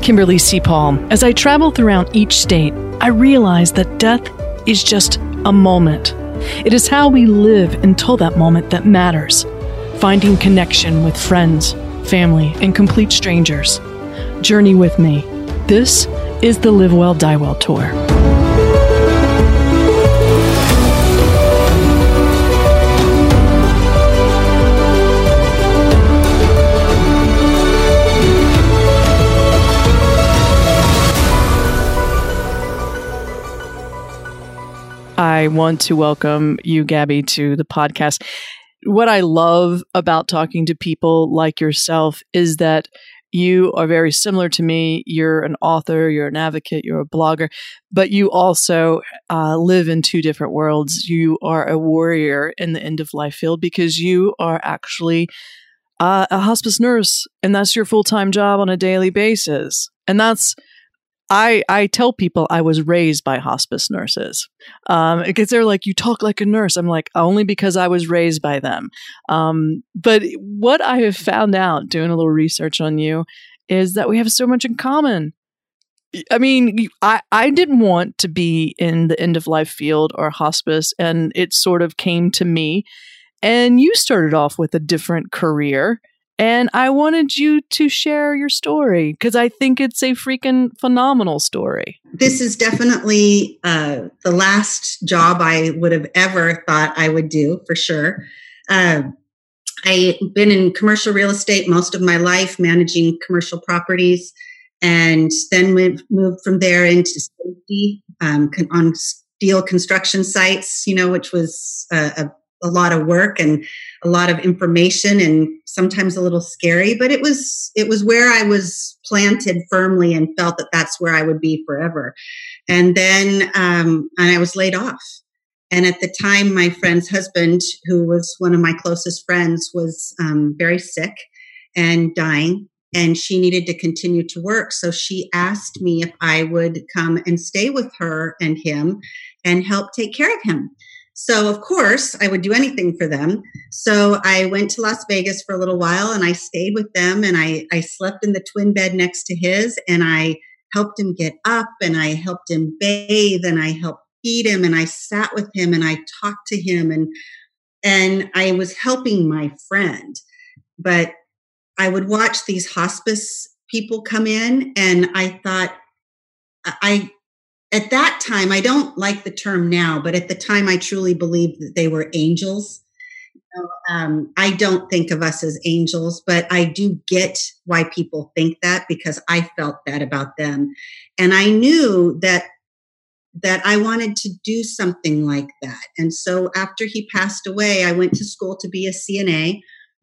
I'm Kimberly C. Paul. As I travel throughout each state, I realize that death is just a moment. It is how we live until that moment that matters. Finding connection with friends, family, and complete strangers. Journey with me. This is the Live Well, Die Well Tour. I want to welcome you, Gabby, to the podcast. What I love about talking to people like yourself is that you are very similar to me. You're an author, you're an advocate, you're a blogger, but you also uh, live in two different worlds. You are a warrior in the end of life field because you are actually uh, a hospice nurse, and that's your full time job on a daily basis. And that's I I tell people I was raised by hospice nurses um, because they're like, you talk like a nurse. I'm like, only because I was raised by them. Um, but what I have found out doing a little research on you is that we have so much in common. I mean, I, I didn't want to be in the end of life field or hospice, and it sort of came to me. And you started off with a different career. And I wanted you to share your story because I think it's a freaking phenomenal story. This is definitely uh, the last job I would have ever thought I would do, for sure. Uh, I've been in commercial real estate most of my life, managing commercial properties, and then we've moved from there into safety um, on steel construction sites, you know, which was a lot of work and a lot of information and sometimes a little scary but it was it was where i was planted firmly and felt that that's where i would be forever. And then um, and i was laid off. And at the time my friend's husband who was one of my closest friends was um, very sick and dying and she needed to continue to work. So she asked me if i would come and stay with her and him and help take care of him so, of course, I would do anything for them. So, I went to Las Vegas for a little while and I stayed with them and I, I slept in the twin bed next to his and I helped him get up and I helped him bathe and I helped feed him and I sat with him and I talked to him and and I was helping my friend. But I would watch these hospice people come in and I thought I at that time, I don't like the term now, but at the time, I truly believed that they were angels. um, I don't think of us as angels, but I do get why people think that because I felt that about them, and I knew that that I wanted to do something like that. And so after he passed away, I went to school to be a CNA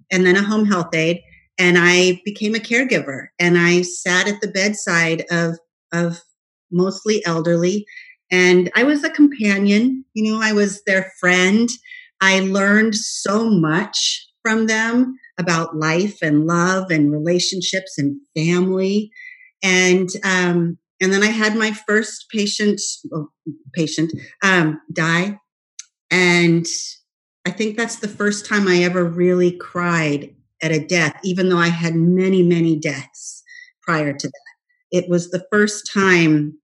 and then a home health aide, and I became a caregiver. And I sat at the bedside of of mostly elderly. And I was a companion, you know, I was their friend. I learned so much from them about life and love and relationships and family. And, um, and then I had my first patient, well, patient, um, die. And I think that's the first time I ever really cried at a death, even though I had many, many deaths prior to that. It was the first time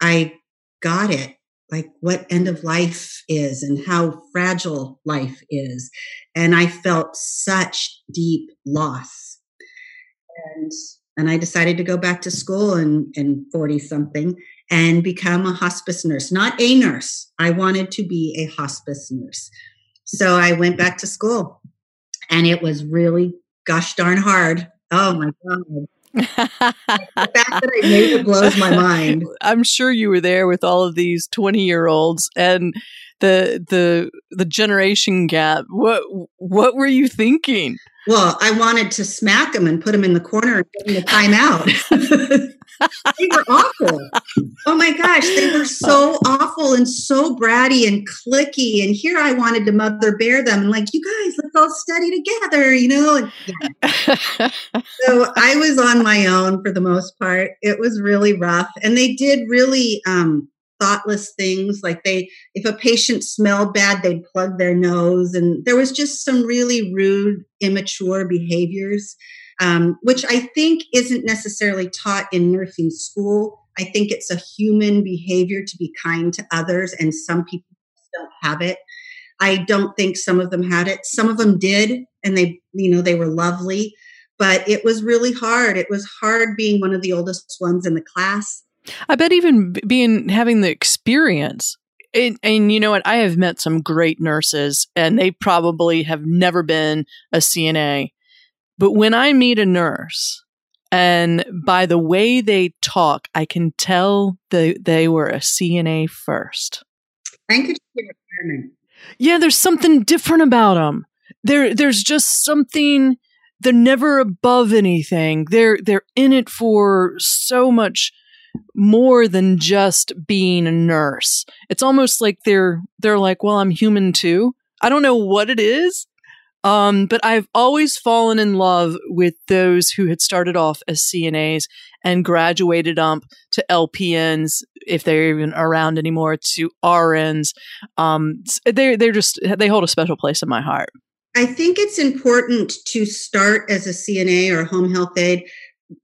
I got it like what end of life is and how fragile life is. And I felt such deep loss. And and I decided to go back to school in, in 40 something and become a hospice nurse, not a nurse. I wanted to be a hospice nurse. So I went back to school and it was really gosh darn hard. Oh my God the fact that I made it blows my mind. I'm sure you were there with all of these 20 year olds and the the the generation gap. What what were you thinking? Well, I wanted to smack them and put them in the corner and give them the timeout. they were awful. Oh my gosh, they were so awful and so bratty and clicky. And here I wanted to mother bear them and like, you guys, let's all study together, you know. So I was on my own for the most part. It was really rough, and they did really. Um, thoughtless things like they if a patient smelled bad they'd plug their nose. And there was just some really rude immature behaviors um, which i think isn't necessarily taught in nursing school. I think it's a human behavior to be kind to others and some people don't have it. I don't think some of them had it. Some of them did and they you know they were lovely but it was really hard. It was hard being one of the oldest ones in the class I bet even being having the experience and, and, you know what? I have met some great nurses, and they probably have never been a CNA. But when I meet a nurse, and by the way they talk, I can tell that they were a CNA first. Thank you. Yeah, there's something different about them. There, there's just something. They're never above anything. They're they're in it for so much more than just being a nurse. It's almost like they're they're like, well, I'm human too. I don't know what it is, um, but I've always fallen in love with those who had started off as CNAs and graduated up to LPNs, if they're even around anymore, to RNs. Um, they they're just they hold a special place in my heart. I think it's important to start as a CNA or a home health aide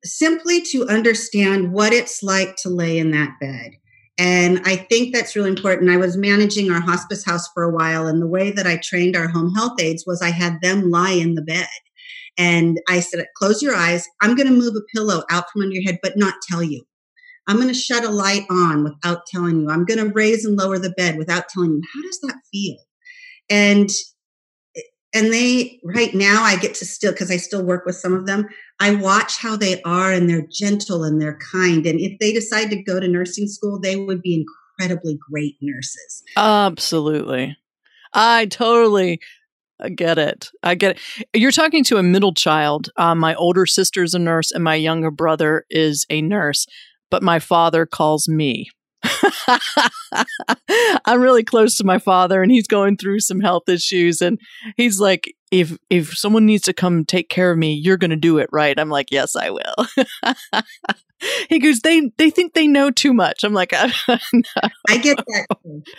simply to understand what it's like to lay in that bed. And I think that's really important. I was managing our hospice house for a while, and the way that I trained our home health aides was I had them lie in the bed. And I said, Close your eyes. I'm going to move a pillow out from under your head, but not tell you. I'm going to shut a light on without telling you. I'm going to raise and lower the bed without telling you. How does that feel? And and they right now i get to still because i still work with some of them i watch how they are and they're gentle and they're kind and if they decide to go to nursing school they would be incredibly great nurses. Absolutely. I totally get it. I get it. You're talking to a middle child um, my older sister's a nurse and my younger brother is a nurse but my father calls me I'm really close to my father and he's going through some health issues and he's like if if someone needs to come take care of me you're going to do it right. I'm like yes I will. he goes they they think they know too much. I'm like no. I get that.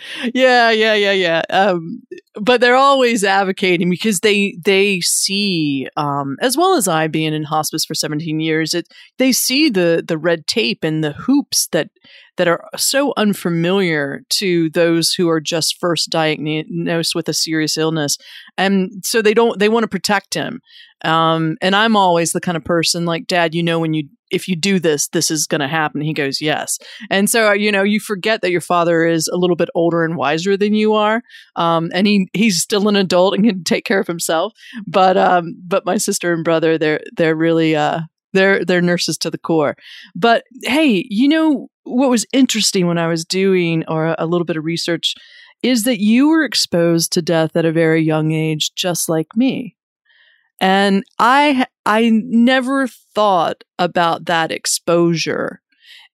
yeah, yeah, yeah, yeah. Um, but they're always advocating because they they see um, as well as I being in hospice for 17 years it they see the the red tape and the hoops that that are so unfamiliar to those who are just first diagnosed with a serious illness and so they don't they want to protect him. Um, and i'm always the kind of person like dad you know when you if you do this this is going to happen. He goes yes. And so you know you forget that your father is a little bit older and wiser than you are. Um, and he he's still an adult and can take care of himself. But um, but my sister and brother they're they're really uh, they're they're nurses to the core. But hey, you know what was interesting when I was doing or a little bit of research is that you were exposed to death at a very young age just like me. And I I never thought about that exposure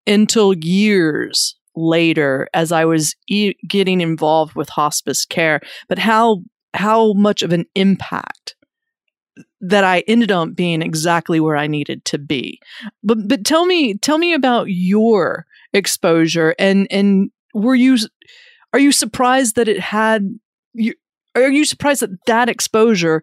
until years later as I was e- getting involved with hospice care, but how how much of an impact that I ended up being exactly where I needed to be. But but tell me tell me about your exposure and and were you are you surprised that it had you are you surprised that that exposure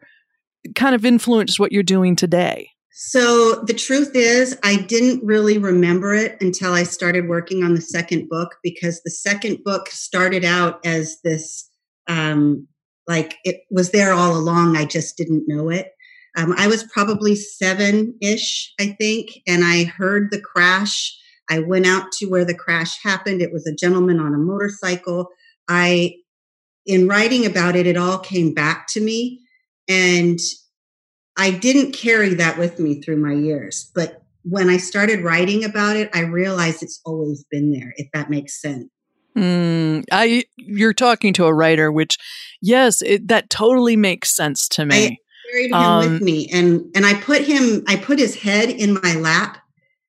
kind of influenced what you're doing today? So the truth is, I didn't really remember it until I started working on the second book because the second book started out as this, um, like it was there all along. I just didn't know it. Um, I was probably seven ish, I think, and I heard the crash. I went out to where the crash happened. It was a gentleman on a motorcycle. I, in writing about it, it all came back to me. And I didn't carry that with me through my years. But when I started writing about it, I realized it's always been there, if that makes sense. Mm, I you're talking to a writer, which yes, it, that totally makes sense to me. I, carried him um, with me and and I put him I put his head in my lap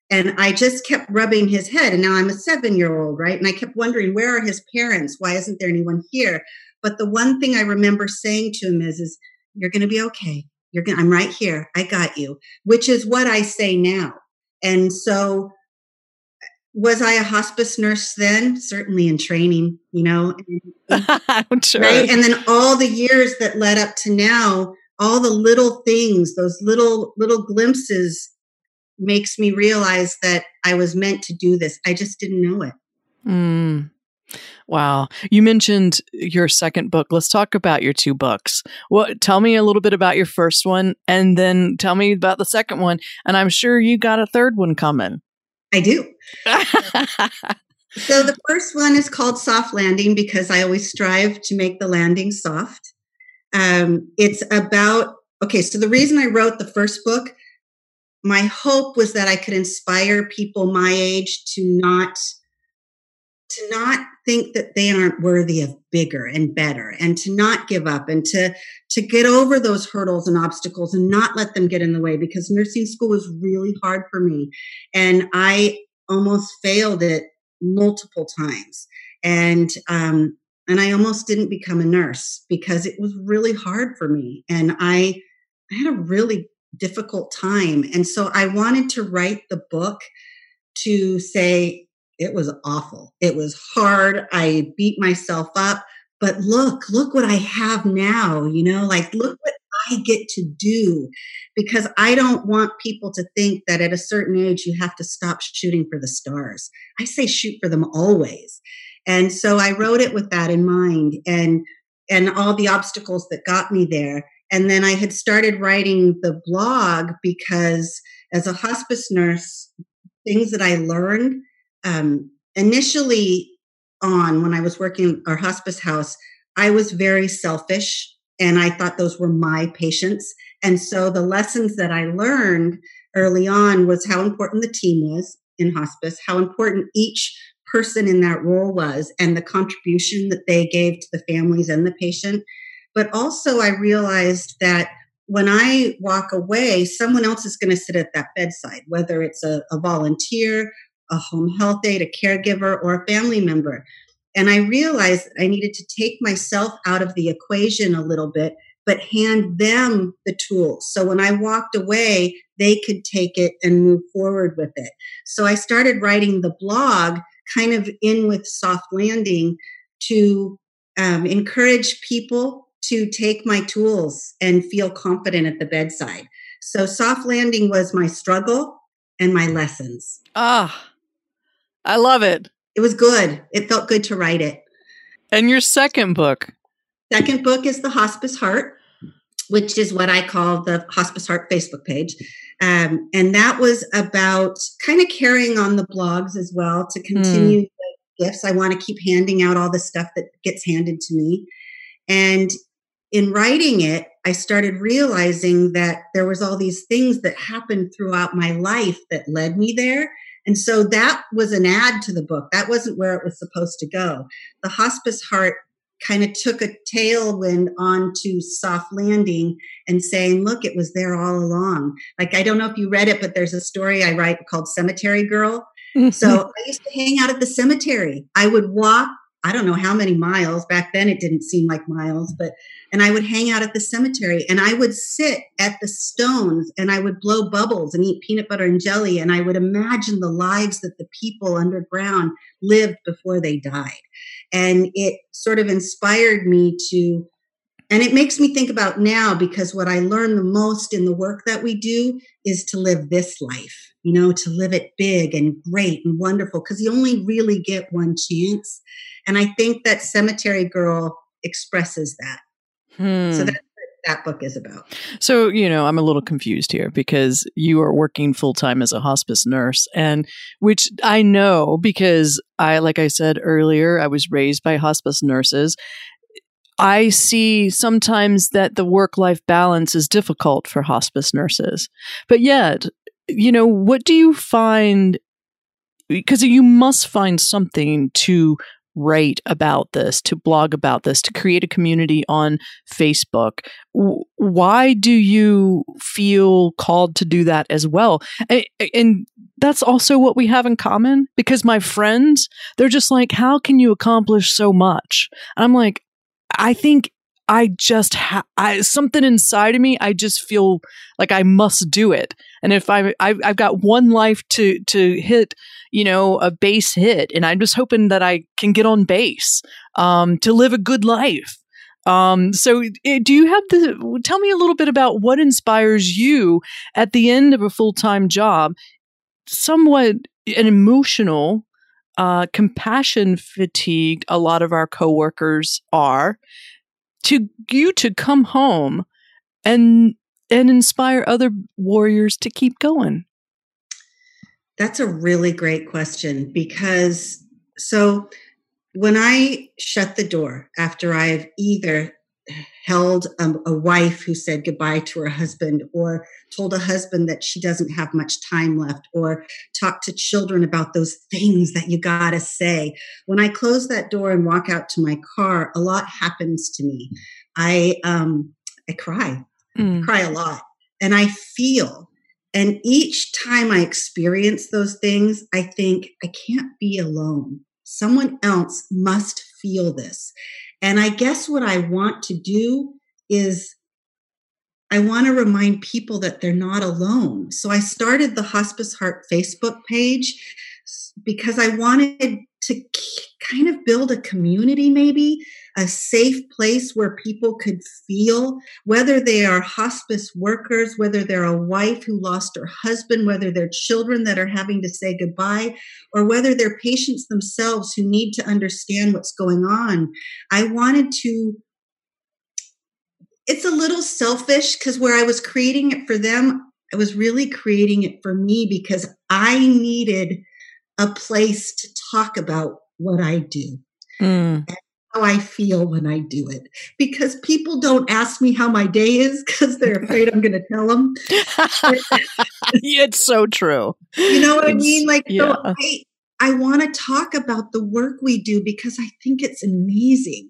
and I just kept rubbing his head and now I'm a 7-year-old, right? And I kept wondering where are his parents? Why isn't there anyone here? But the one thing I remember saying to him is is you're going to be okay. You're going I'm right here. I got you, which is what I say now. And so was I a hospice nurse then? Certainly in training, you know. I'm sure. Right. And then all the years that led up to now, all the little things, those little little glimpses makes me realize that I was meant to do this. I just didn't know it. Mm. Wow. You mentioned your second book. Let's talk about your two books. What tell me a little bit about your first one and then tell me about the second one. And I'm sure you got a third one coming. I do. so the first one is called Soft Landing because I always strive to make the landing soft. Um, it's about, okay, so the reason I wrote the first book, my hope was that I could inspire people my age to not to not think that they aren't worthy of bigger and better and to not give up and to to get over those hurdles and obstacles and not let them get in the way because nursing school was really hard for me. And i almost failed it multiple times. And um and i almost didn't become a nurse because it was really hard for me. And i i had a really difficult time and so i wanted to write the book to say it was awful. It was hard. I beat myself up. But look, look what I have now, you know, like look what I get to do because I don't want people to think that at a certain age you have to stop shooting for the stars. I say shoot for them always. And so I wrote it with that in mind and and all the obstacles that got me there. And then I had started writing the blog because as a hospice nurse, things that I learned um, initially on when I was working our hospice house, I was very selfish and I thought those were my patients. And so the lessons that I learned early on was how important the team was in hospice, how important each person in that role was, and the contribution that they gave to the families and the patient. But also, I realized that when I walk away, someone else is going to sit at that bedside, whether it's a, a volunteer a home health aide, a caregiver, or a family member. And I realized I needed to take myself out of the equation a little bit, but hand them the tools. So when I walked away, they could take it and move forward with it. So I started writing the blog kind of in with Soft Landing to um, encourage people to take my tools and feel confident at the bedside. So Soft Landing was my struggle and my lessons. Ah, I love it. It was good. It felt good to write it. And your second book? Second book is The Hospice Heart, which is what I call the Hospice Heart Facebook page. Um, and that was about kind of carrying on the blogs as well to continue mm. the gifts. I want to keep handing out all the stuff that gets handed to me. And in writing it, I started realizing that there was all these things that happened throughout my life that led me there and so that was an add to the book. That wasn't where it was supposed to go. The hospice heart kind of took a tailwind onto soft landing and saying, look, it was there all along. Like, I don't know if you read it, but there's a story I write called Cemetery Girl. Mm-hmm. so I used to hang out at the cemetery. I would walk I don't know how many miles. Back then it didn't seem like miles, but and I would hang out at the cemetery and I would sit at the stones and I would blow bubbles and eat peanut butter and jelly and I would imagine the lives that the people underground lived before they died. And it sort of inspired me to and it makes me think about now because what I learn the most in the work that we do is to live this life, you know, to live it big and great and wonderful because you only really get one chance. And I think that Cemetery Girl expresses that. Hmm. So that's that book is about. So, you know, I'm a little confused here because you are working full time as a hospice nurse, and which I know because I, like I said earlier, I was raised by hospice nurses. I see sometimes that the work life balance is difficult for hospice nurses. But yet, you know, what do you find? Because you must find something to write about this, to blog about this, to create a community on Facebook. Why do you feel called to do that as well? And that's also what we have in common because my friends, they're just like, how can you accomplish so much? And I'm like, I think I just ha- I something inside of me. I just feel like I must do it. And if I I've, I've got one life to to hit, you know, a base hit, and I'm just hoping that I can get on base um, to live a good life. Um, so, eh, do you have the? Tell me a little bit about what inspires you at the end of a full time job. Somewhat an emotional, uh, compassion fatigued. A lot of our coworkers are to you to come home and and inspire other warriors to keep going? That's a really great question because so when I shut the door after I've either held a, a, wife who said goodbye to her husband or told a husband that she doesn't have much time left or talked to children about those things that you got to say. When i close that door and walk out to my car a lot happens to me. I um i cry. Mm. I cry a lot. And i feel and each time i experience those things i think i can't be alone. Someone else must feel this and I guess what I want to do is I want to remind people that they're not alone. So I started the Hospice Heart Facebook page because I wanted to kind of build a community, maybe a safe place where people could feel, whether they are hospice workers, whether they're a wife who lost her husband, whether they're children that are having to say goodbye, or whether they're patients themselves who need to understand what's going on. I wanted to. It's a little selfish because where I was creating it for them, I was really creating it for me because I needed a place to talk about what I do. Mm. How I feel when I do it. Because people don't ask me how my day is because they're afraid I'm going to tell them. it's so true. You know what it's, I mean? Like, yeah. so I, I want to talk about the work we do because I think it's amazing.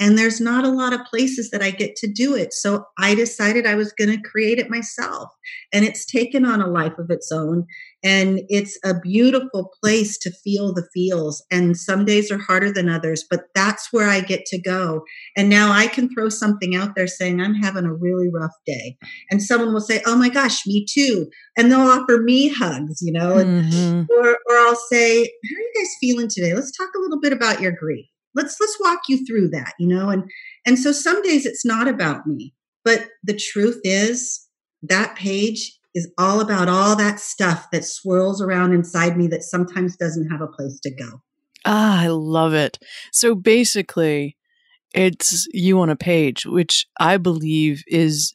And there's not a lot of places that I get to do it. So I decided I was going to create it myself. And it's taken on a life of its own. And it's a beautiful place to feel the feels. And some days are harder than others, but that's where I get to go. And now I can throw something out there saying, I'm having a really rough day. And someone will say, Oh my gosh, me too. And they'll offer me hugs, you know, mm-hmm. or, or I'll say, How are you guys feeling today? Let's talk a little bit about your grief. Let's let's walk you through that, you know. And and so some days it's not about me, but the truth is that page is all about all that stuff that swirls around inside me that sometimes doesn't have a place to go. Ah, I love it. So basically, it's you on a page, which I believe is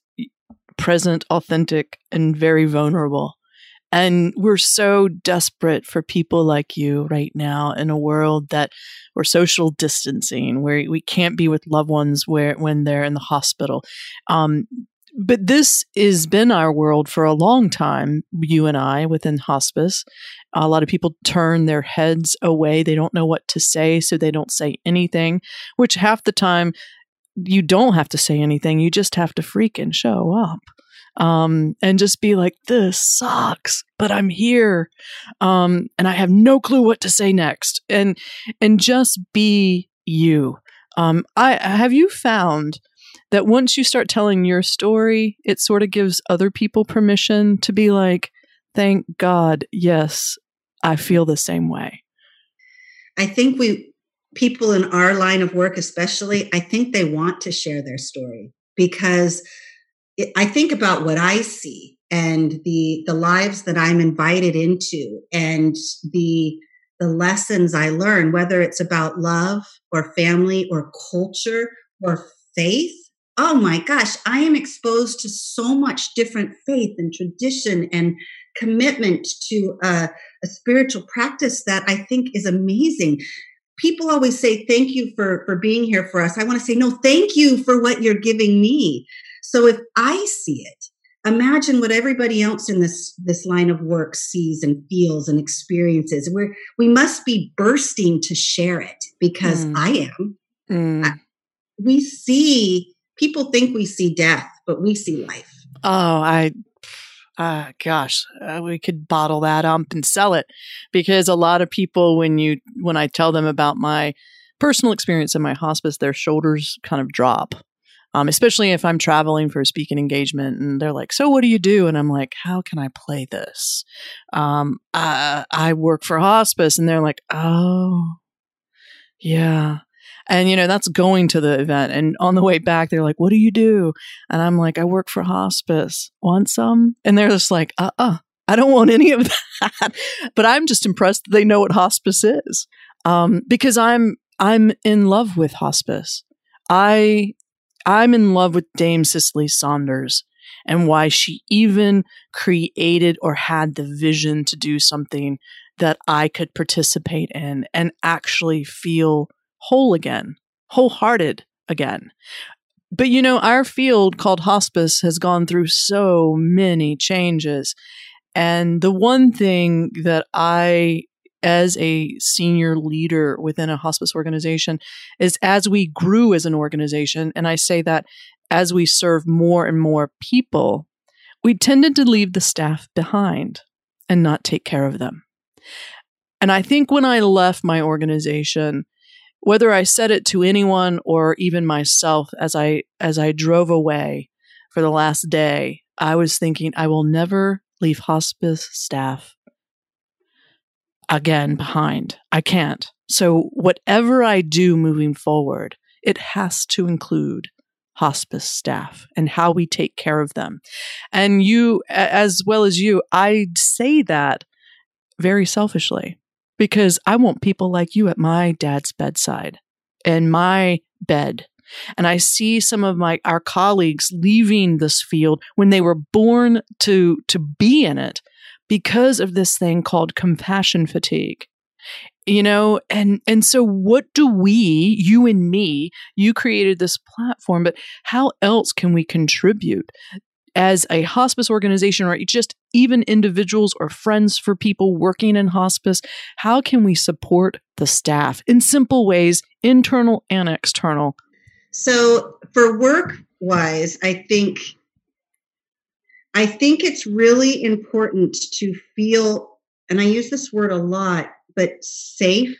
present, authentic, and very vulnerable. And we're so desperate for people like you right now in a world that we're social distancing, where we can't be with loved ones where when they're in the hospital. Um, but this has been our world for a long time, you and I, within hospice. A lot of people turn their heads away. They don't know what to say, so they don't say anything, which half the time you don't have to say anything. You just have to freaking show up. Um, and just be like, this sucks, but I'm here. Um, and I have no clue what to say next. And, and just be you. Um, I, have you found that once you start telling your story, it sort of gives other people permission to be like, thank God, yes, I feel the same way. I think we, people in our line of work, especially, I think they want to share their story because it, I think about what I see and the the lives that I'm invited into and the the lessons I learn, whether it's about love or family or culture or faith oh my gosh, I am exposed to so much different faith and tradition and commitment to a, a spiritual practice that I think is amazing. People always say, thank you for, for being here for us. I want to say, no, thank you for what you're giving me. So if I see it, imagine what everybody else in this this line of work sees and feels and experiences we we must be bursting to share it because mm. i am mm. I, we see people think we see death, but we see life. Oh, I uh, gosh, uh, we could bottle that up and sell it because a lot of people, when you when I tell them about my personal experience in my hospice, their shoulders kind of drop. Um, especially if I'm traveling for a speaking engagement and they're like, So what do you do? And I'm like, How can I play this? Um, I, I work for hospice. And they're like, Oh, yeah. And, you know, that's going to the event. And on the way back, they're like, What do you do? And I'm like, I work for hospice. Want some? And they're just like, Uh uh I don't want any of that. but I'm just impressed that they know what hospice is. Um, because I'm I'm in love with hospice. I I'm in love with Dame Cicely Saunders and why she even created or had the vision to do something that I could participate in and actually feel whole again, wholehearted again. But you know, our field called hospice has gone through so many changes. And the one thing that I as a senior leader within a hospice organization is as we grew as an organization, and I say that as we serve more and more people, we tended to leave the staff behind and not take care of them. And I think when I left my organization, whether I said it to anyone or even myself as I as I drove away for the last day, I was thinking I will never leave hospice staff again behind. I can't. So, whatever I do moving forward, it has to include hospice staff and how we take care of them. And you, as well as you, I say that very selfishly because I want people like you at my dad's bedside and my bed. And I see some of my our colleagues leaving this field when they were born to to be in it because of this thing called compassion fatigue you know and and so what do we you and me you created this platform but how else can we contribute as a hospice organization or just even individuals or friends for people working in hospice. How can we support the staff in simple ways internal and external? So for work wise i think I think it's really important to feel, and I use this word a lot, but safe,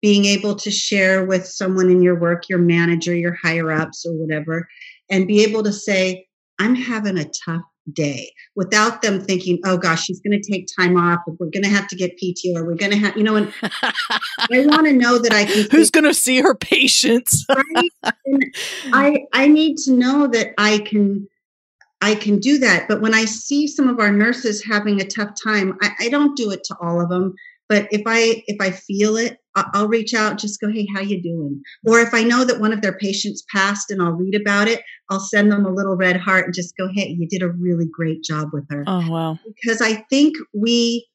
being able to share with someone in your work, your manager, your higher ups, or whatever, and be able to say, I'm having a tough day without them thinking, oh gosh, she's going to take time off. We're going to have to get PTO or we're going to have, you know, and I want to know that I can. Who's going to see her patients? right? I, I need to know that I can I can do that. But when I see some of our nurses having a tough time, I, I don't do it to all of them. But if I if I feel it, I'll reach out, just go, hey, how you doing? Or if I know that one of their patients passed and I'll read about it, I'll send them a little red heart and just go, hey, you did a really great job with her. Oh wow! Because I think we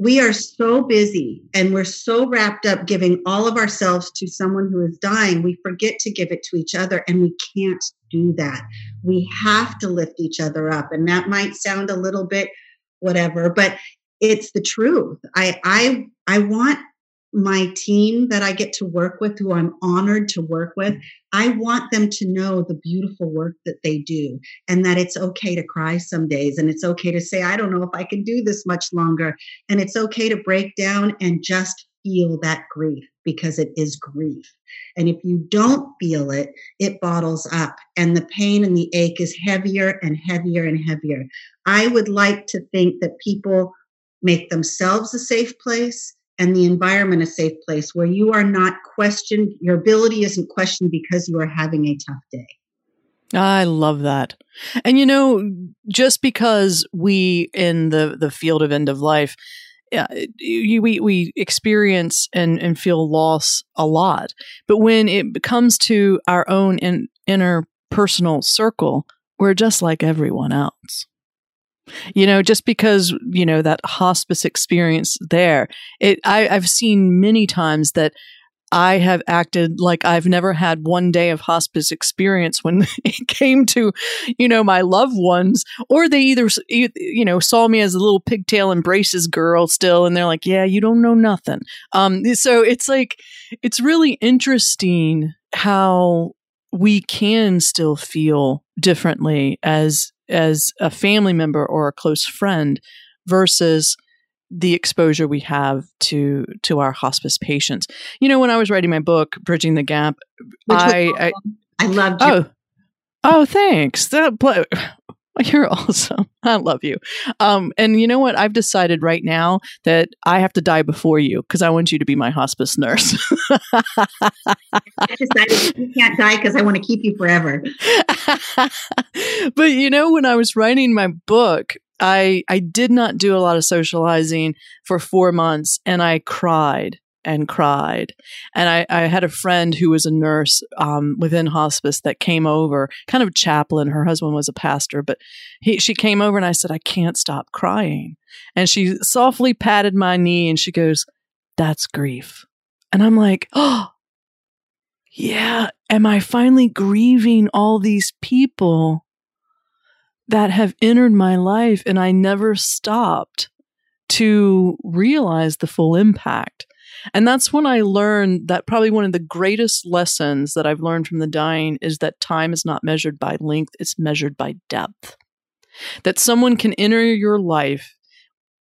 we are so busy and we're so wrapped up giving all of ourselves to someone who is dying, we forget to give it to each other, and we can't do that. We have to lift each other up. And that might sound a little bit whatever, but it's the truth. I I I want my team that I get to work with, who I'm honored to work with, I want them to know the beautiful work that they do and that it's okay to cry some days and it's okay to say, I don't know if I can do this much longer. And it's okay to break down and just feel that grief because it is grief. And if you don't feel it, it bottles up and the pain and the ache is heavier and heavier and heavier. I would like to think that people make themselves a safe place and the environment a safe place where you are not questioned, your ability isn't questioned because you are having a tough day. I love that. And you know, just because we in the the field of end of life yeah, we we experience and and feel loss a lot. But when it comes to our own in, inner personal circle, we're just like everyone else. You know, just because you know that hospice experience there, it I, I've seen many times that I have acted like I've never had one day of hospice experience when it came to, you know, my loved ones, or they either, you know, saw me as a little pigtail and braces girl still, and they're like, yeah, you don't know nothing. Um, so it's like, it's really interesting how we can still feel differently as as a family member or a close friend versus the exposure we have to to our hospice patients. You know, when I was writing my book, Bridging the Gap, I, I I loved. Your- oh, Oh, thanks. That you're awesome. I love you. Um, and you know what? I've decided right now that I have to die before you because I want you to be my hospice nurse. I decided you can't die because I want to keep you forever. but you know, when I was writing my book, I I did not do a lot of socializing for four months, and I cried and cried. And I, I, had a friend who was a nurse um, within hospice that came over, kind of chaplain. Her husband was a pastor, but he, she came over and I said, I can't stop crying. And she softly patted my knee and she goes, That's grief. And I'm like, Oh, yeah. Am I finally grieving all these people that have entered my life and I never stopped to realize the full impact? And that's when I learned that probably one of the greatest lessons that I've learned from the dying is that time is not measured by length, it's measured by depth. That someone can enter your life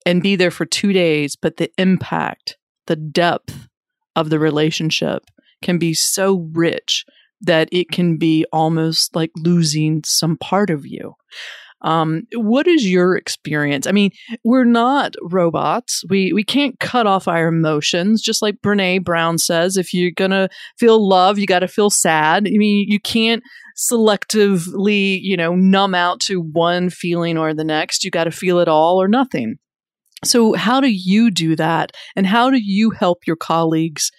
and be there for two days, but the impact, the depth of the relationship can be so rich that it can be almost like losing some part of you. Um, what is your experience? I mean, we're not robots. We we can't cut off our emotions. Just like Brene Brown says, if you're gonna feel love, you got to feel sad. I mean, you can't selectively, you know, numb out to one feeling or the next. You got to feel it all or nothing. So, how do you do that, and how do you help your colleagues,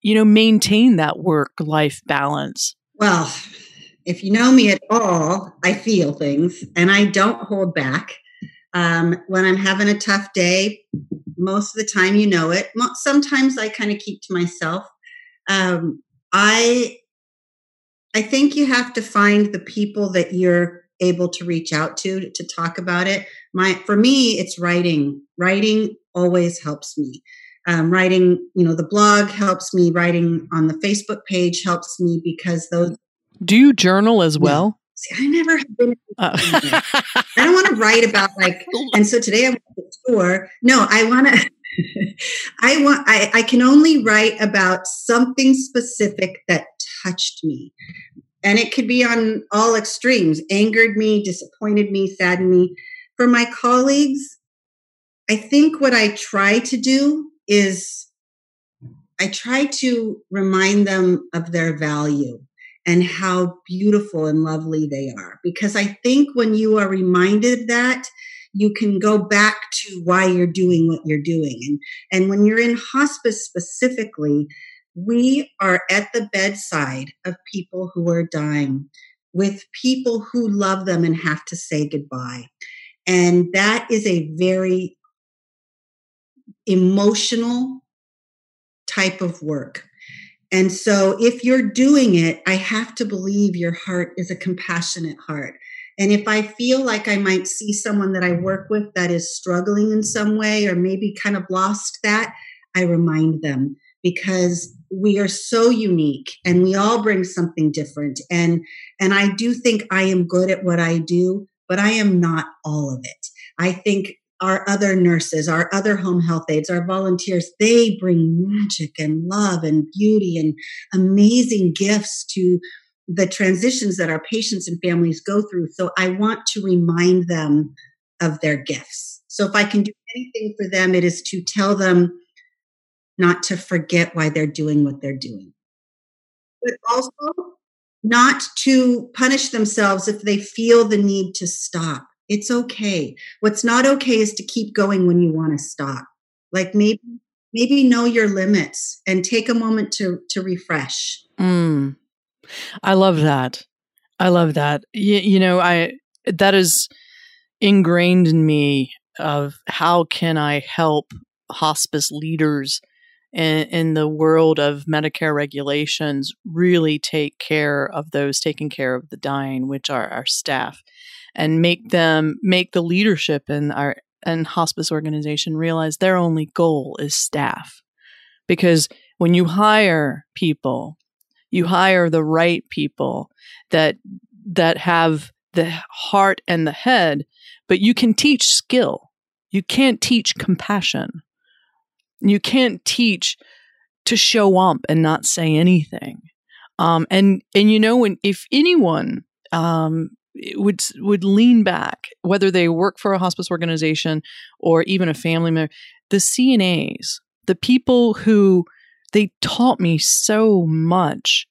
you know, maintain that work life balance? Well, if you know me at all, I feel things and I don't hold back. Um, when I'm having a tough day, most of the time, you know it. Sometimes I kind of keep to myself. Um, I I think you have to find the people that you're able to reach out to to talk about it. My for me, it's writing. Writing always helps me. Um, writing, you know, the blog helps me. Writing on the Facebook page helps me because those do you journal as well? See, I never have been. Uh. I don't want to write about like, and so today I'm on tour. No, I want to. I want. I, I can only write about something specific that touched me, and it could be on all extremes: angered me, disappointed me, saddened me. For my colleagues, I think what I try to do is I try to remind them of their value and how beautiful and lovely they are. Because I think when you are reminded that, you can go back to why you're doing what you're doing. And, and when you're in hospice specifically, we are at the bedside of people who are dying with people who love them and have to say goodbye. And that is a very emotional type of work. And so if you're doing it, I have to believe your heart is a compassionate heart. And if I feel like I might see someone that I work with that is struggling in some way or maybe kind of lost that, I remind them because we are so unique and we all bring something different. And and I do think I am good at what I do, but I am not all of it. I think our other nurses, our other home health aides, our volunteers, they bring magic and love and beauty and amazing gifts to the transitions that our patients and families go through. So I want to remind them of their gifts. So if I can do anything for them, it is to tell them not to forget why they're doing what they're doing. But also not to punish themselves if they feel the need to stop it's okay. What's not okay is to keep going when you want to stop. Like maybe maybe know your limits and take a moment to to refresh. Mm. I love that. I love that. You, you know, I that is ingrained in me of how can I help hospice leaders in, in, the world of Medicare regulations really take care of those taking care of the dying, which are our staff and make them make the leadership in our and hospice organization realize their only goal is staff. Because when you hire people, you hire the right people that that have the heart and the head, but you can teach skill. You can't teach compassion. You can't teach to show up and not say anything. Um, and and you know when if anyone um, would would lean back, whether they work for a hospice organization or even a family member. The CNAs, the people who they taught me so much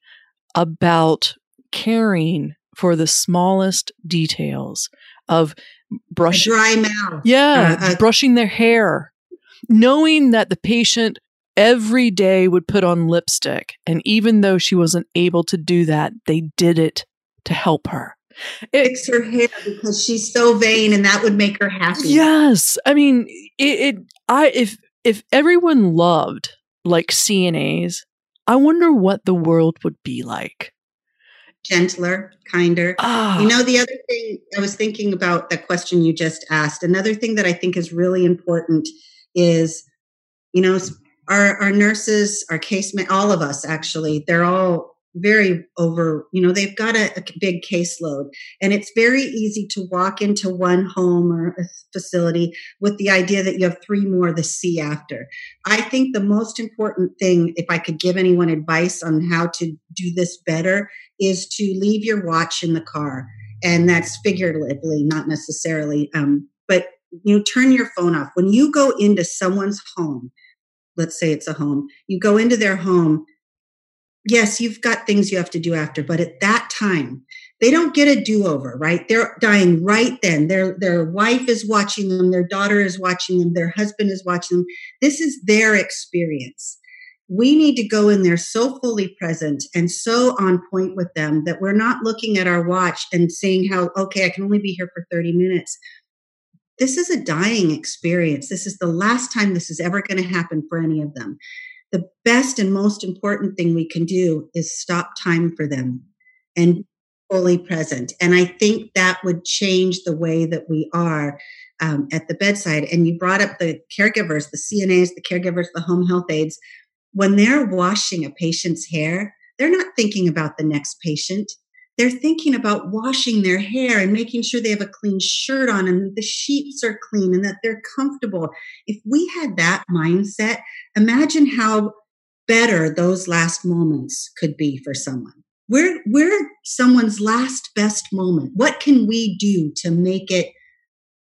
about caring for the smallest details of brushing dry mouth. Yeah, uh, brushing their hair, knowing that the patient every day would put on lipstick, and even though she wasn't able to do that, they did it to help her. It, fix her hair because she's so vain, and that would make her happy. Yes, I mean it, it. I if if everyone loved like CNAs, I wonder what the world would be like. Gentler, kinder. Ah. You know, the other thing I was thinking about the question you just asked, another thing that I think is really important is, you know, our, our nurses, our case, all of us actually, they're all very over, you know, they've got a, a, big caseload. And it's very easy to walk into one home or a facility with the idea that you have three more to see after. I think the most important thing, if I could give anyone advice on how to do this better, is to leave your watch in the car. And that's figuratively, not necessarily. Um, but you know, turn your phone off. When you go into someone's home, let's say it's a home, you go into their home yes, you've got things you have to do after, but at that time, they don't get a do-over, right? They're dying right then. Their their wife is watching them, their daughter is watching them, their husband is watching them. This is their experience. We need to go in there so fully present and so on point with them that we're not looking at our watch and saying how okay, I can only be here for 30 minutes. This is a dying experience. This is the last time this is ever going to happen for any of them the best and most important thing we can do is stop time for them and fully present. And I think that would change the way that we are um, at the bedside. And you brought up the caregivers, the CNAs, the caregivers, the home health aides. When they're washing a patient's hair, they're not thinking about the next patient they're thinking about washing their hair and making sure they have a clean shirt on and the sheets are clean and that they're comfortable. If we had that mindset, imagine how better those last moments could be for someone. We're, we're someone's last best moment. What can we do to make it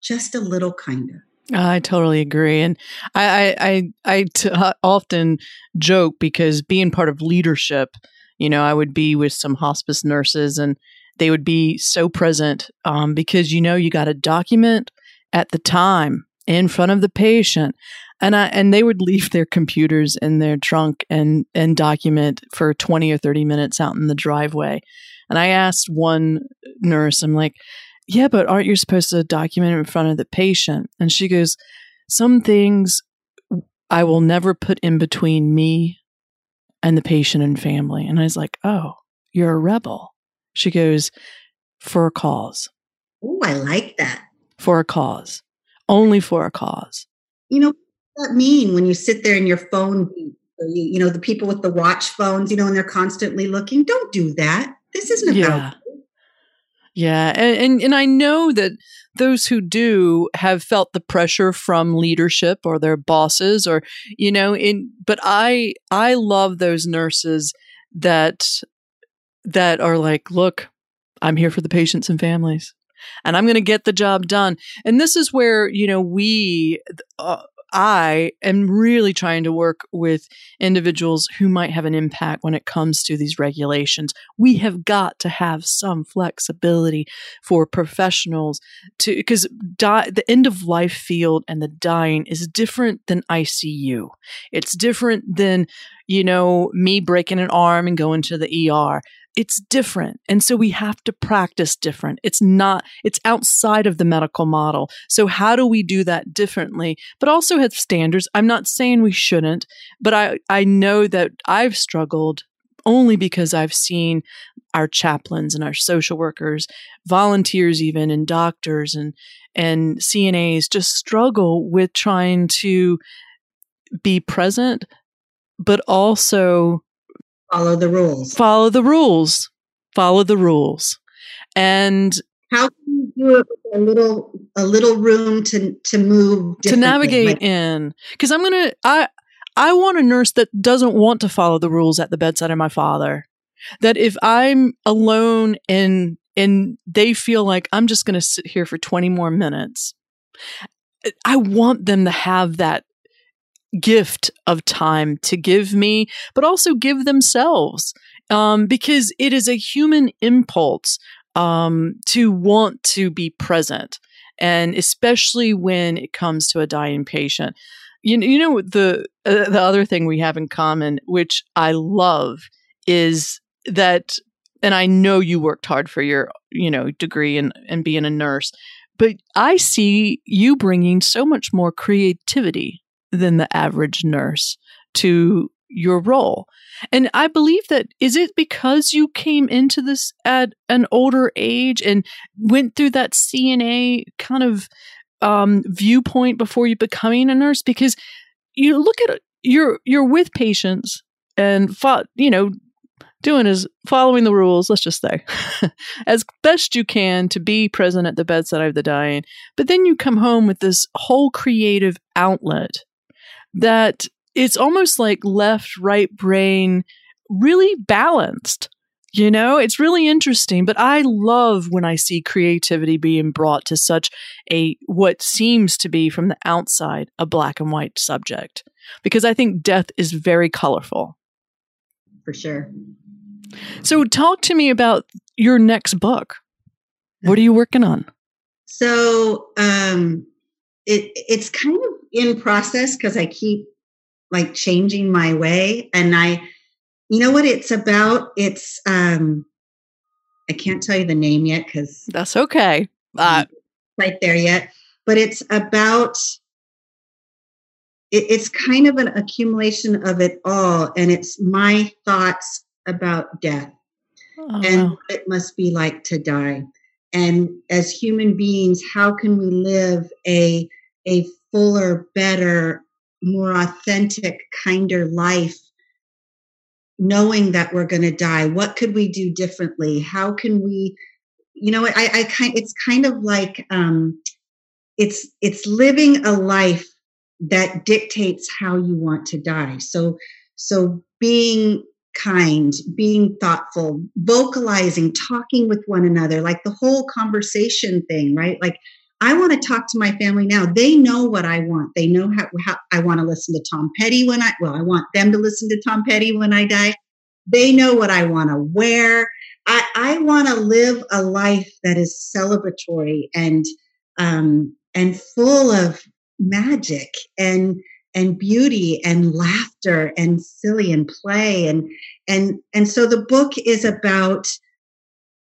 just a little kinder? I totally agree, and I I I, I t- uh, often joke because being part of leadership, you know, I would be with some hospice nurses and they would be so present um, because, you know, you got to document at the time in front of the patient. And I, and they would leave their computers in their trunk and, and document for 20 or 30 minutes out in the driveway. And I asked one nurse, I'm like, yeah, but aren't you supposed to document in front of the patient? And she goes, some things I will never put in between me and the patient and family. And I was like, oh, you're a rebel. She goes, for a cause. Oh, I like that. For a cause. Only for a cause. You know, what that mean when you sit there and your phone you, you know, the people with the watch phones, you know, and they're constantly looking. Don't do that. This isn't about yeah, and, and, and I know that those who do have felt the pressure from leadership or their bosses or you know in but I I love those nurses that that are like, look, I'm here for the patients and families and I'm going to get the job done. And this is where, you know, we uh, I am really trying to work with individuals who might have an impact when it comes to these regulations. We have got to have some flexibility for professionals to, because di- the end of life field and the dying is different than ICU. It's different than, you know, me breaking an arm and going to the ER it's different. And so we have to practice different. It's not, it's outside of the medical model. So how do we do that differently? But also have standards. I'm not saying we shouldn't, but I, I know that I've struggled only because I've seen our chaplains and our social workers, volunteers even and doctors and and CNAs just struggle with trying to be present but also follow the rules. Follow the rules. Follow the rules. And how can you do it with a little a little room to to move to navigate in? Because I'm gonna I I want a nurse that doesn't want to follow the rules at the bedside of my father. That if I'm alone in and they feel like I'm just going to sit here for 20 more minutes. I want them to have that gift of time to give me, but also give themselves. Um, because it is a human impulse um, to want to be present. And especially when it comes to a dying patient. You, you know, the, uh, the other thing we have in common, which I love, is that, and I know you worked hard for your, you know, degree and, and being a nurse, but I see you bringing so much more creativity than the average nurse to your role. And I believe that is it because you came into this at an older age and went through that CNA kind of um, viewpoint before you becoming a nurse? Because you look at you're you're with patients and fought, you know doing is following the rules, let's just say, as best you can to be present at the bedside of the dying. But then you come home with this whole creative outlet that it's almost like left, right brain really balanced. You know, it's really interesting, but I love when I see creativity being brought to such a what seems to be from the outside a black and white subject because I think death is very colorful. For sure. So, talk to me about your next book. What are you working on? So, um, it it's kind of in process because I keep like changing my way. And I, you know what it's about? It's, um, I can't tell you the name yet because that's okay. Uh, right there yet, but it's about, it, it's kind of an accumulation of it all. And it's my thoughts about death oh, and wow. it must be like to die. And as human beings, how can we live a, a fuller, better, more authentic, kinder life, knowing that we're going to die? What could we do differently? How can we, you know, I, I kind, it's kind of like, um, it's, it's living a life that dictates how you want to die. So, so being kind, being thoughtful, vocalizing, talking with one another, like the whole conversation thing, right? Like I want to talk to my family now. They know what I want. They know how, how I want to listen to Tom Petty when I, well, I want them to listen to Tom Petty when I die. They know what I want to wear. I, I want to live a life that is celebratory and, um, and full of magic and, and beauty and laughter and silly and play. And, and, and so the book is about,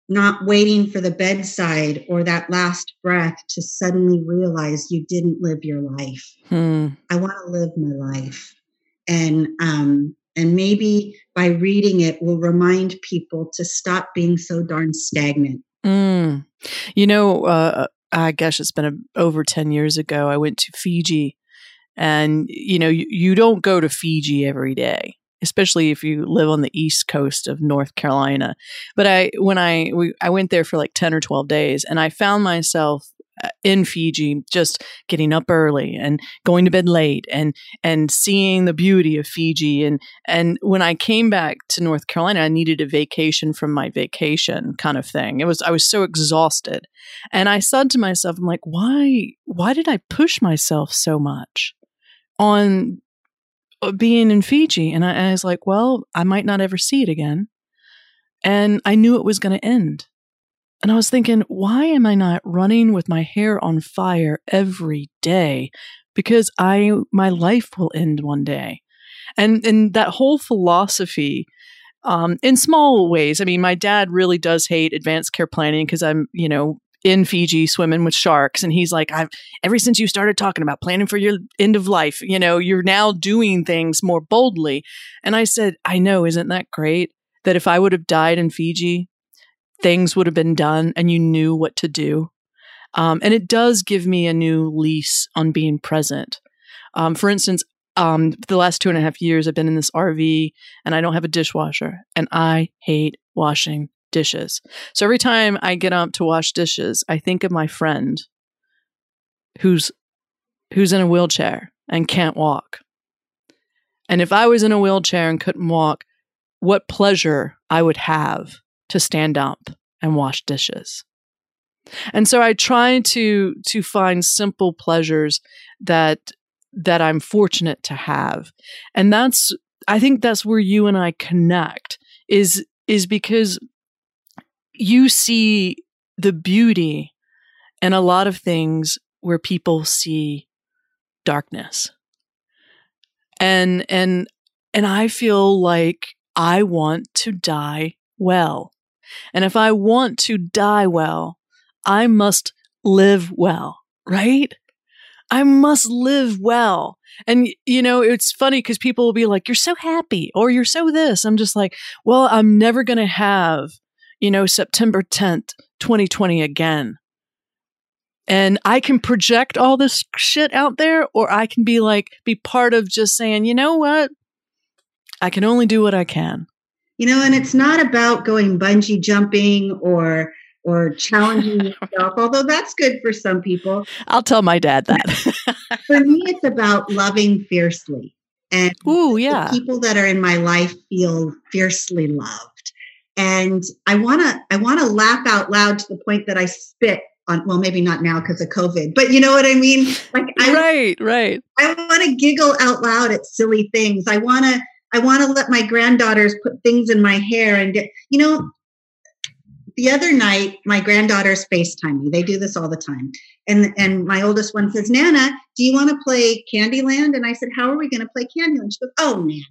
not waiting for the bedside or that last breath to suddenly realize you didn't live your life. Hmm. I want to live my life. And um, and maybe by reading it will remind people to stop being so darn stagnant. Mm. You know, uh, I guess it's been a, over 10 years ago. I went to Fiji. And, you know, you, you don't go to Fiji every day especially if you live on the east coast of North Carolina. But I when I we, I went there for like 10 or 12 days and I found myself uh, in Fiji just getting up early and going to bed late and and seeing the beauty of Fiji and and when I came back to North Carolina I needed a vacation from my vacation kind of thing. It was I was so exhausted. And I said to myself I'm like why why did I push myself so much on being in Fiji. And I, and I was like, well, I might not ever see it again. And I knew it was going to end. And I was thinking, why am I not running with my hair on fire every day? Because I my life will end one day. And and that whole philosophy um, in small ways. I mean, my dad really does hate advanced care planning because I'm, you know, in Fiji swimming with sharks. And he's like, I've ever since you started talking about planning for your end of life, you know, you're now doing things more boldly. And I said, I know, isn't that great? That if I would have died in Fiji, things would have been done and you knew what to do. Um, and it does give me a new lease on being present. Um, for instance, um, the last two and a half years, I've been in this RV and I don't have a dishwasher and I hate washing dishes. So every time I get up to wash dishes, I think of my friend who's who's in a wheelchair and can't walk. And if I was in a wheelchair and couldn't walk, what pleasure I would have to stand up and wash dishes. And so I try to to find simple pleasures that that I'm fortunate to have. And that's I think that's where you and I connect is is because you see the beauty in a lot of things where people see darkness. And and and I feel like I want to die well. And if I want to die well, I must live well, right? I must live well. And, you know, it's funny because people will be like, you're so happy or you're so this. I'm just like, well, I'm never going to have, you know, September 10th, 2020 again. And I can project all this shit out there, or I can be like, be part of just saying, you know what? I can only do what I can. You know, and it's not about going bungee jumping or or challenging yourself, although that's good for some people. I'll tell my dad that. for me, it's about loving fiercely. And Ooh, yeah. people that are in my life feel fiercely loved. And I wanna I wanna laugh out loud to the point that I spit on well, maybe not now because of COVID, but you know what I mean? Like I Right, right. I wanna giggle out loud at silly things. I wanna I want to let my granddaughters put things in my hair and get, you know, the other night, my granddaughters FaceTime me. They do this all the time. And and my oldest one says, Nana, do you want to play Candyland? And I said, How are we going to play Candyland? She goes, Oh, Nana.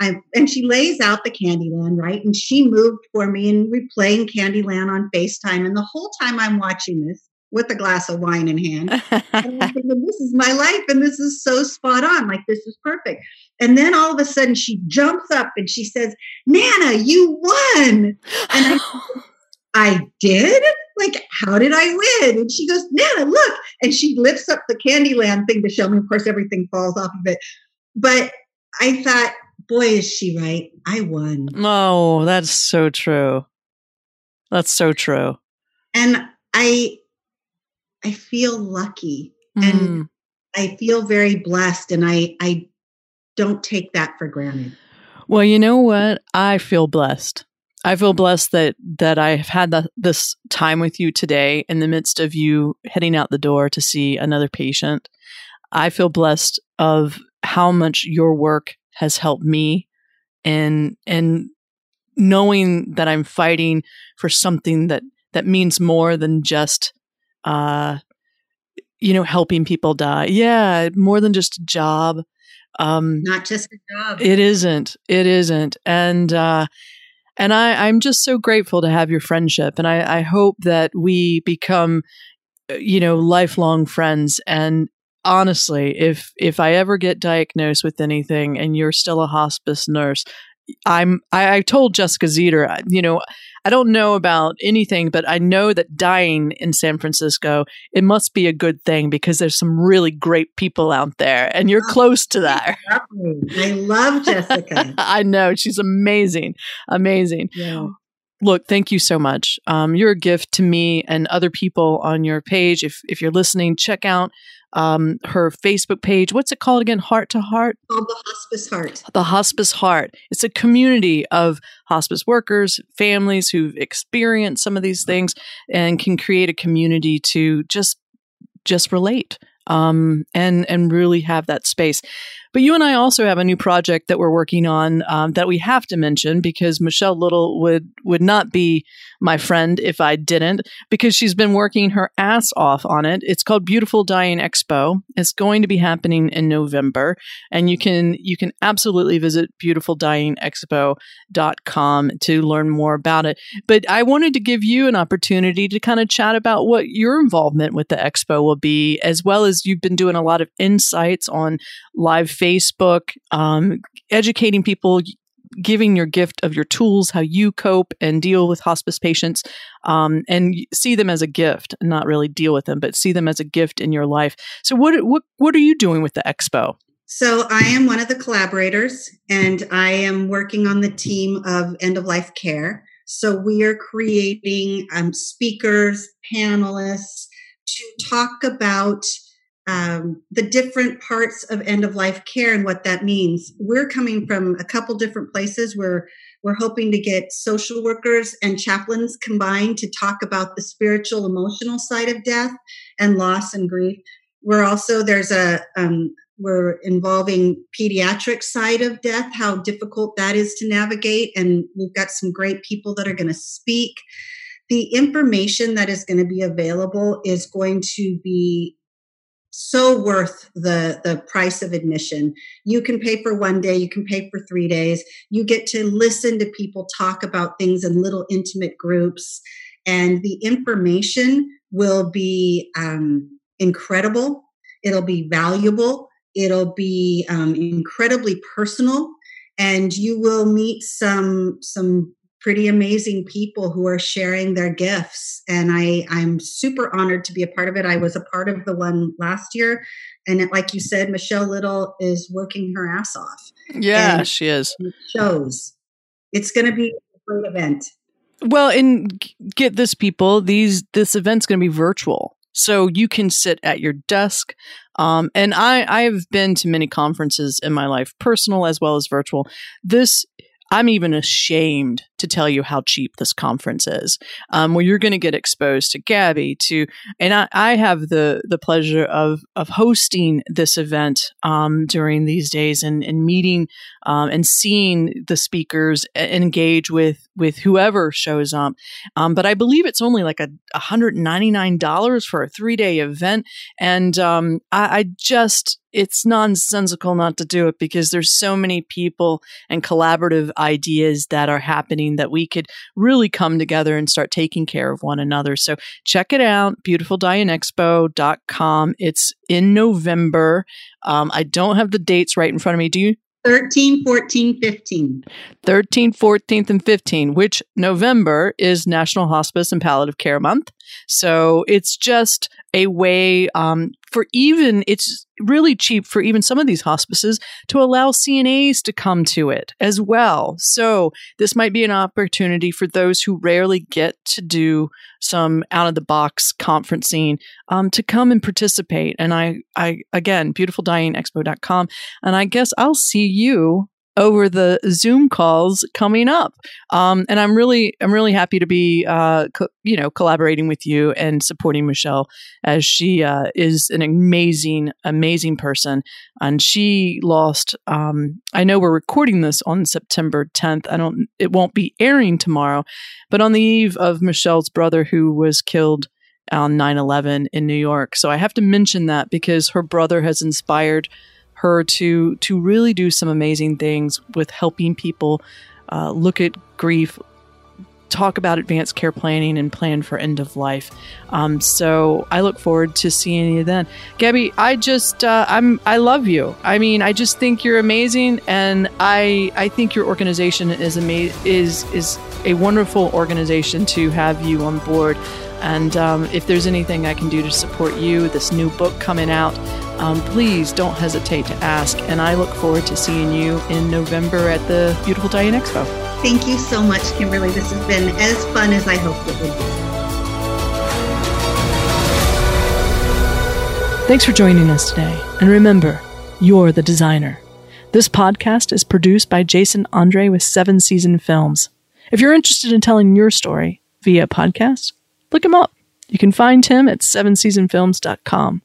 I, and she lays out the Candyland, right? And she moved for me and we're playing Candyland on FaceTime. And the whole time I'm watching this with a glass of wine in hand, and I'm thinking, this is my life and this is so spot on. Like, this is perfect. And then all of a sudden she jumps up and she says, Nana, you won. And I, I did? Like, how did I win? And she goes, Nana, look. And she lifts up the Candyland thing to show me. Of course, everything falls off of it. But I thought, boy, is she right. I won. Oh, that's so true. That's so true. And I I feel lucky mm. and I feel very blessed and I I don't take that for granted. Well, you know what? I feel blessed. I feel blessed that that I have had the, this time with you today in the midst of you heading out the door to see another patient. I feel blessed of how much your work has helped me and and knowing that I'm fighting for something that that means more than just uh you know helping people die. Yeah, more than just a job. Um not just a job. It isn't. It isn't. And uh and I, I'm just so grateful to have your friendship. And I, I hope that we become, uh, you know, lifelong friends. And honestly, if if I ever get diagnosed with anything and you're still a hospice nurse, I'm I, I told Jessica Zitter, you know, I don't know about anything, but I know that dying in San Francisco, it must be a good thing because there's some really great people out there and you're oh, close to that. I love Jessica. I know. She's amazing. Amazing. Yeah. Look, thank you so much. Um, you're a gift to me and other people on your page. If if you're listening, check out um, her Facebook page. What's it called again? Heart to Heart? Called the Hospice Heart. The Hospice Heart. It's a community of hospice workers, families who've experienced some of these things and can create a community to just just relate um, and and really have that space. But you and I also have a new project that we're working on um, that we have to mention because Michelle Little would would not be my friend if I didn't because she's been working her ass off on it. It's called Beautiful Dying Expo. It's going to be happening in November, and you can you can absolutely visit beautifuldyingexpo.com to learn more about it. But I wanted to give you an opportunity to kind of chat about what your involvement with the expo will be, as well as you've been doing a lot of insights on live Facebook, um, educating people, giving your gift of your tools, how you cope and deal with hospice patients, um, and see them as a gift, not really deal with them, but see them as a gift in your life. So, what what what are you doing with the expo? So, I am one of the collaborators, and I am working on the team of end of life care. So, we are creating um, speakers, panelists to talk about um, the different parts of end of life care and what that means. We're coming from a couple different places. We're We're hoping to get social workers and chaplains combined to talk about the spiritual, emotional side of death and loss and grief. We're also, there's a, um, we're involving pediatric side of death, how difficult that is to navigate. And we've got some great people that are going to speak. The information that is going to be available is going to be so worth the the price of admission. You can pay for one day you can pay for three days. You get to listen to people talk about things in little intimate groups and the information will be um, incredible. It'll be valuable. It'll be um, incredibly personal and you will meet some some pretty amazing people who are sharing their gifts. And i i'm super honored to be a part of it. I was a part of the one last year. And it, like you said michelle little is working her ass off. Yeah she is. it shows. It's going to be a great event. Well and get this people. These this event's going to be virtual. So you can sit at your desk. Um, and i i have been to many conferences in my life personal as well as virtual. This I'm even ashamed to tell you how cheap this conference is. Um, where you're going to get exposed to Gabby, to and I, I, have the the pleasure of of hosting this event um, during these days and and meeting um, and seeing the speakers engage with with whoever shows up. Um, but I believe it's only like a $199 for a three day event, and um, I, I just it's nonsensical not to do it because there's so many people and collaborative ideas that are happening that we could really come together and start taking care of one another. So check it out, beautifuldyingexpo.com. It's in November. Um, I don't have the dates right in front of me. Do you? 13, 14, 15. 13, 14th, and 15, which November is National Hospice and Palliative Care Month. So it's just a way um, for even, it's really cheap for even some of these hospices to allow CNAs to come to it as well. So this might be an opportunity for those who rarely get to do some out of the box conferencing um, to come and participate. And I, I again, beautifuldyingexpo.com. And I guess I'll see you over the Zoom calls coming up. Um, and I'm really, I'm really happy to be, uh, co- you know, collaborating with you and supporting Michelle as she uh, is an amazing, amazing person. And she lost. Um, I know we're recording this on September 10th. I don't. It won't be airing tomorrow, but on the eve of Michelle's brother who was killed on 9/11 in New York. So I have to mention that because her brother has inspired her to to really do some amazing things with helping people uh, look at grief, talk about advanced care planning, and plan for end of life. Um, so I look forward to seeing you then, Gabby. I just uh, I'm I love you. I mean, I just think you're amazing, and I I think your organization is ama- is is a wonderful organization to have you on board. And um, if there's anything I can do to support you, this new book coming out, um, please don't hesitate to ask. And I look forward to seeing you in November at the Beautiful Dying Expo. Thank you so much, Kimberly. This has been as fun as I hoped it would be. Thanks for joining us today. And remember, you're the designer. This podcast is produced by Jason Andre with Seven Season Films. If you're interested in telling your story via podcast, look him up. You can find him at sevenseasonfilms.com.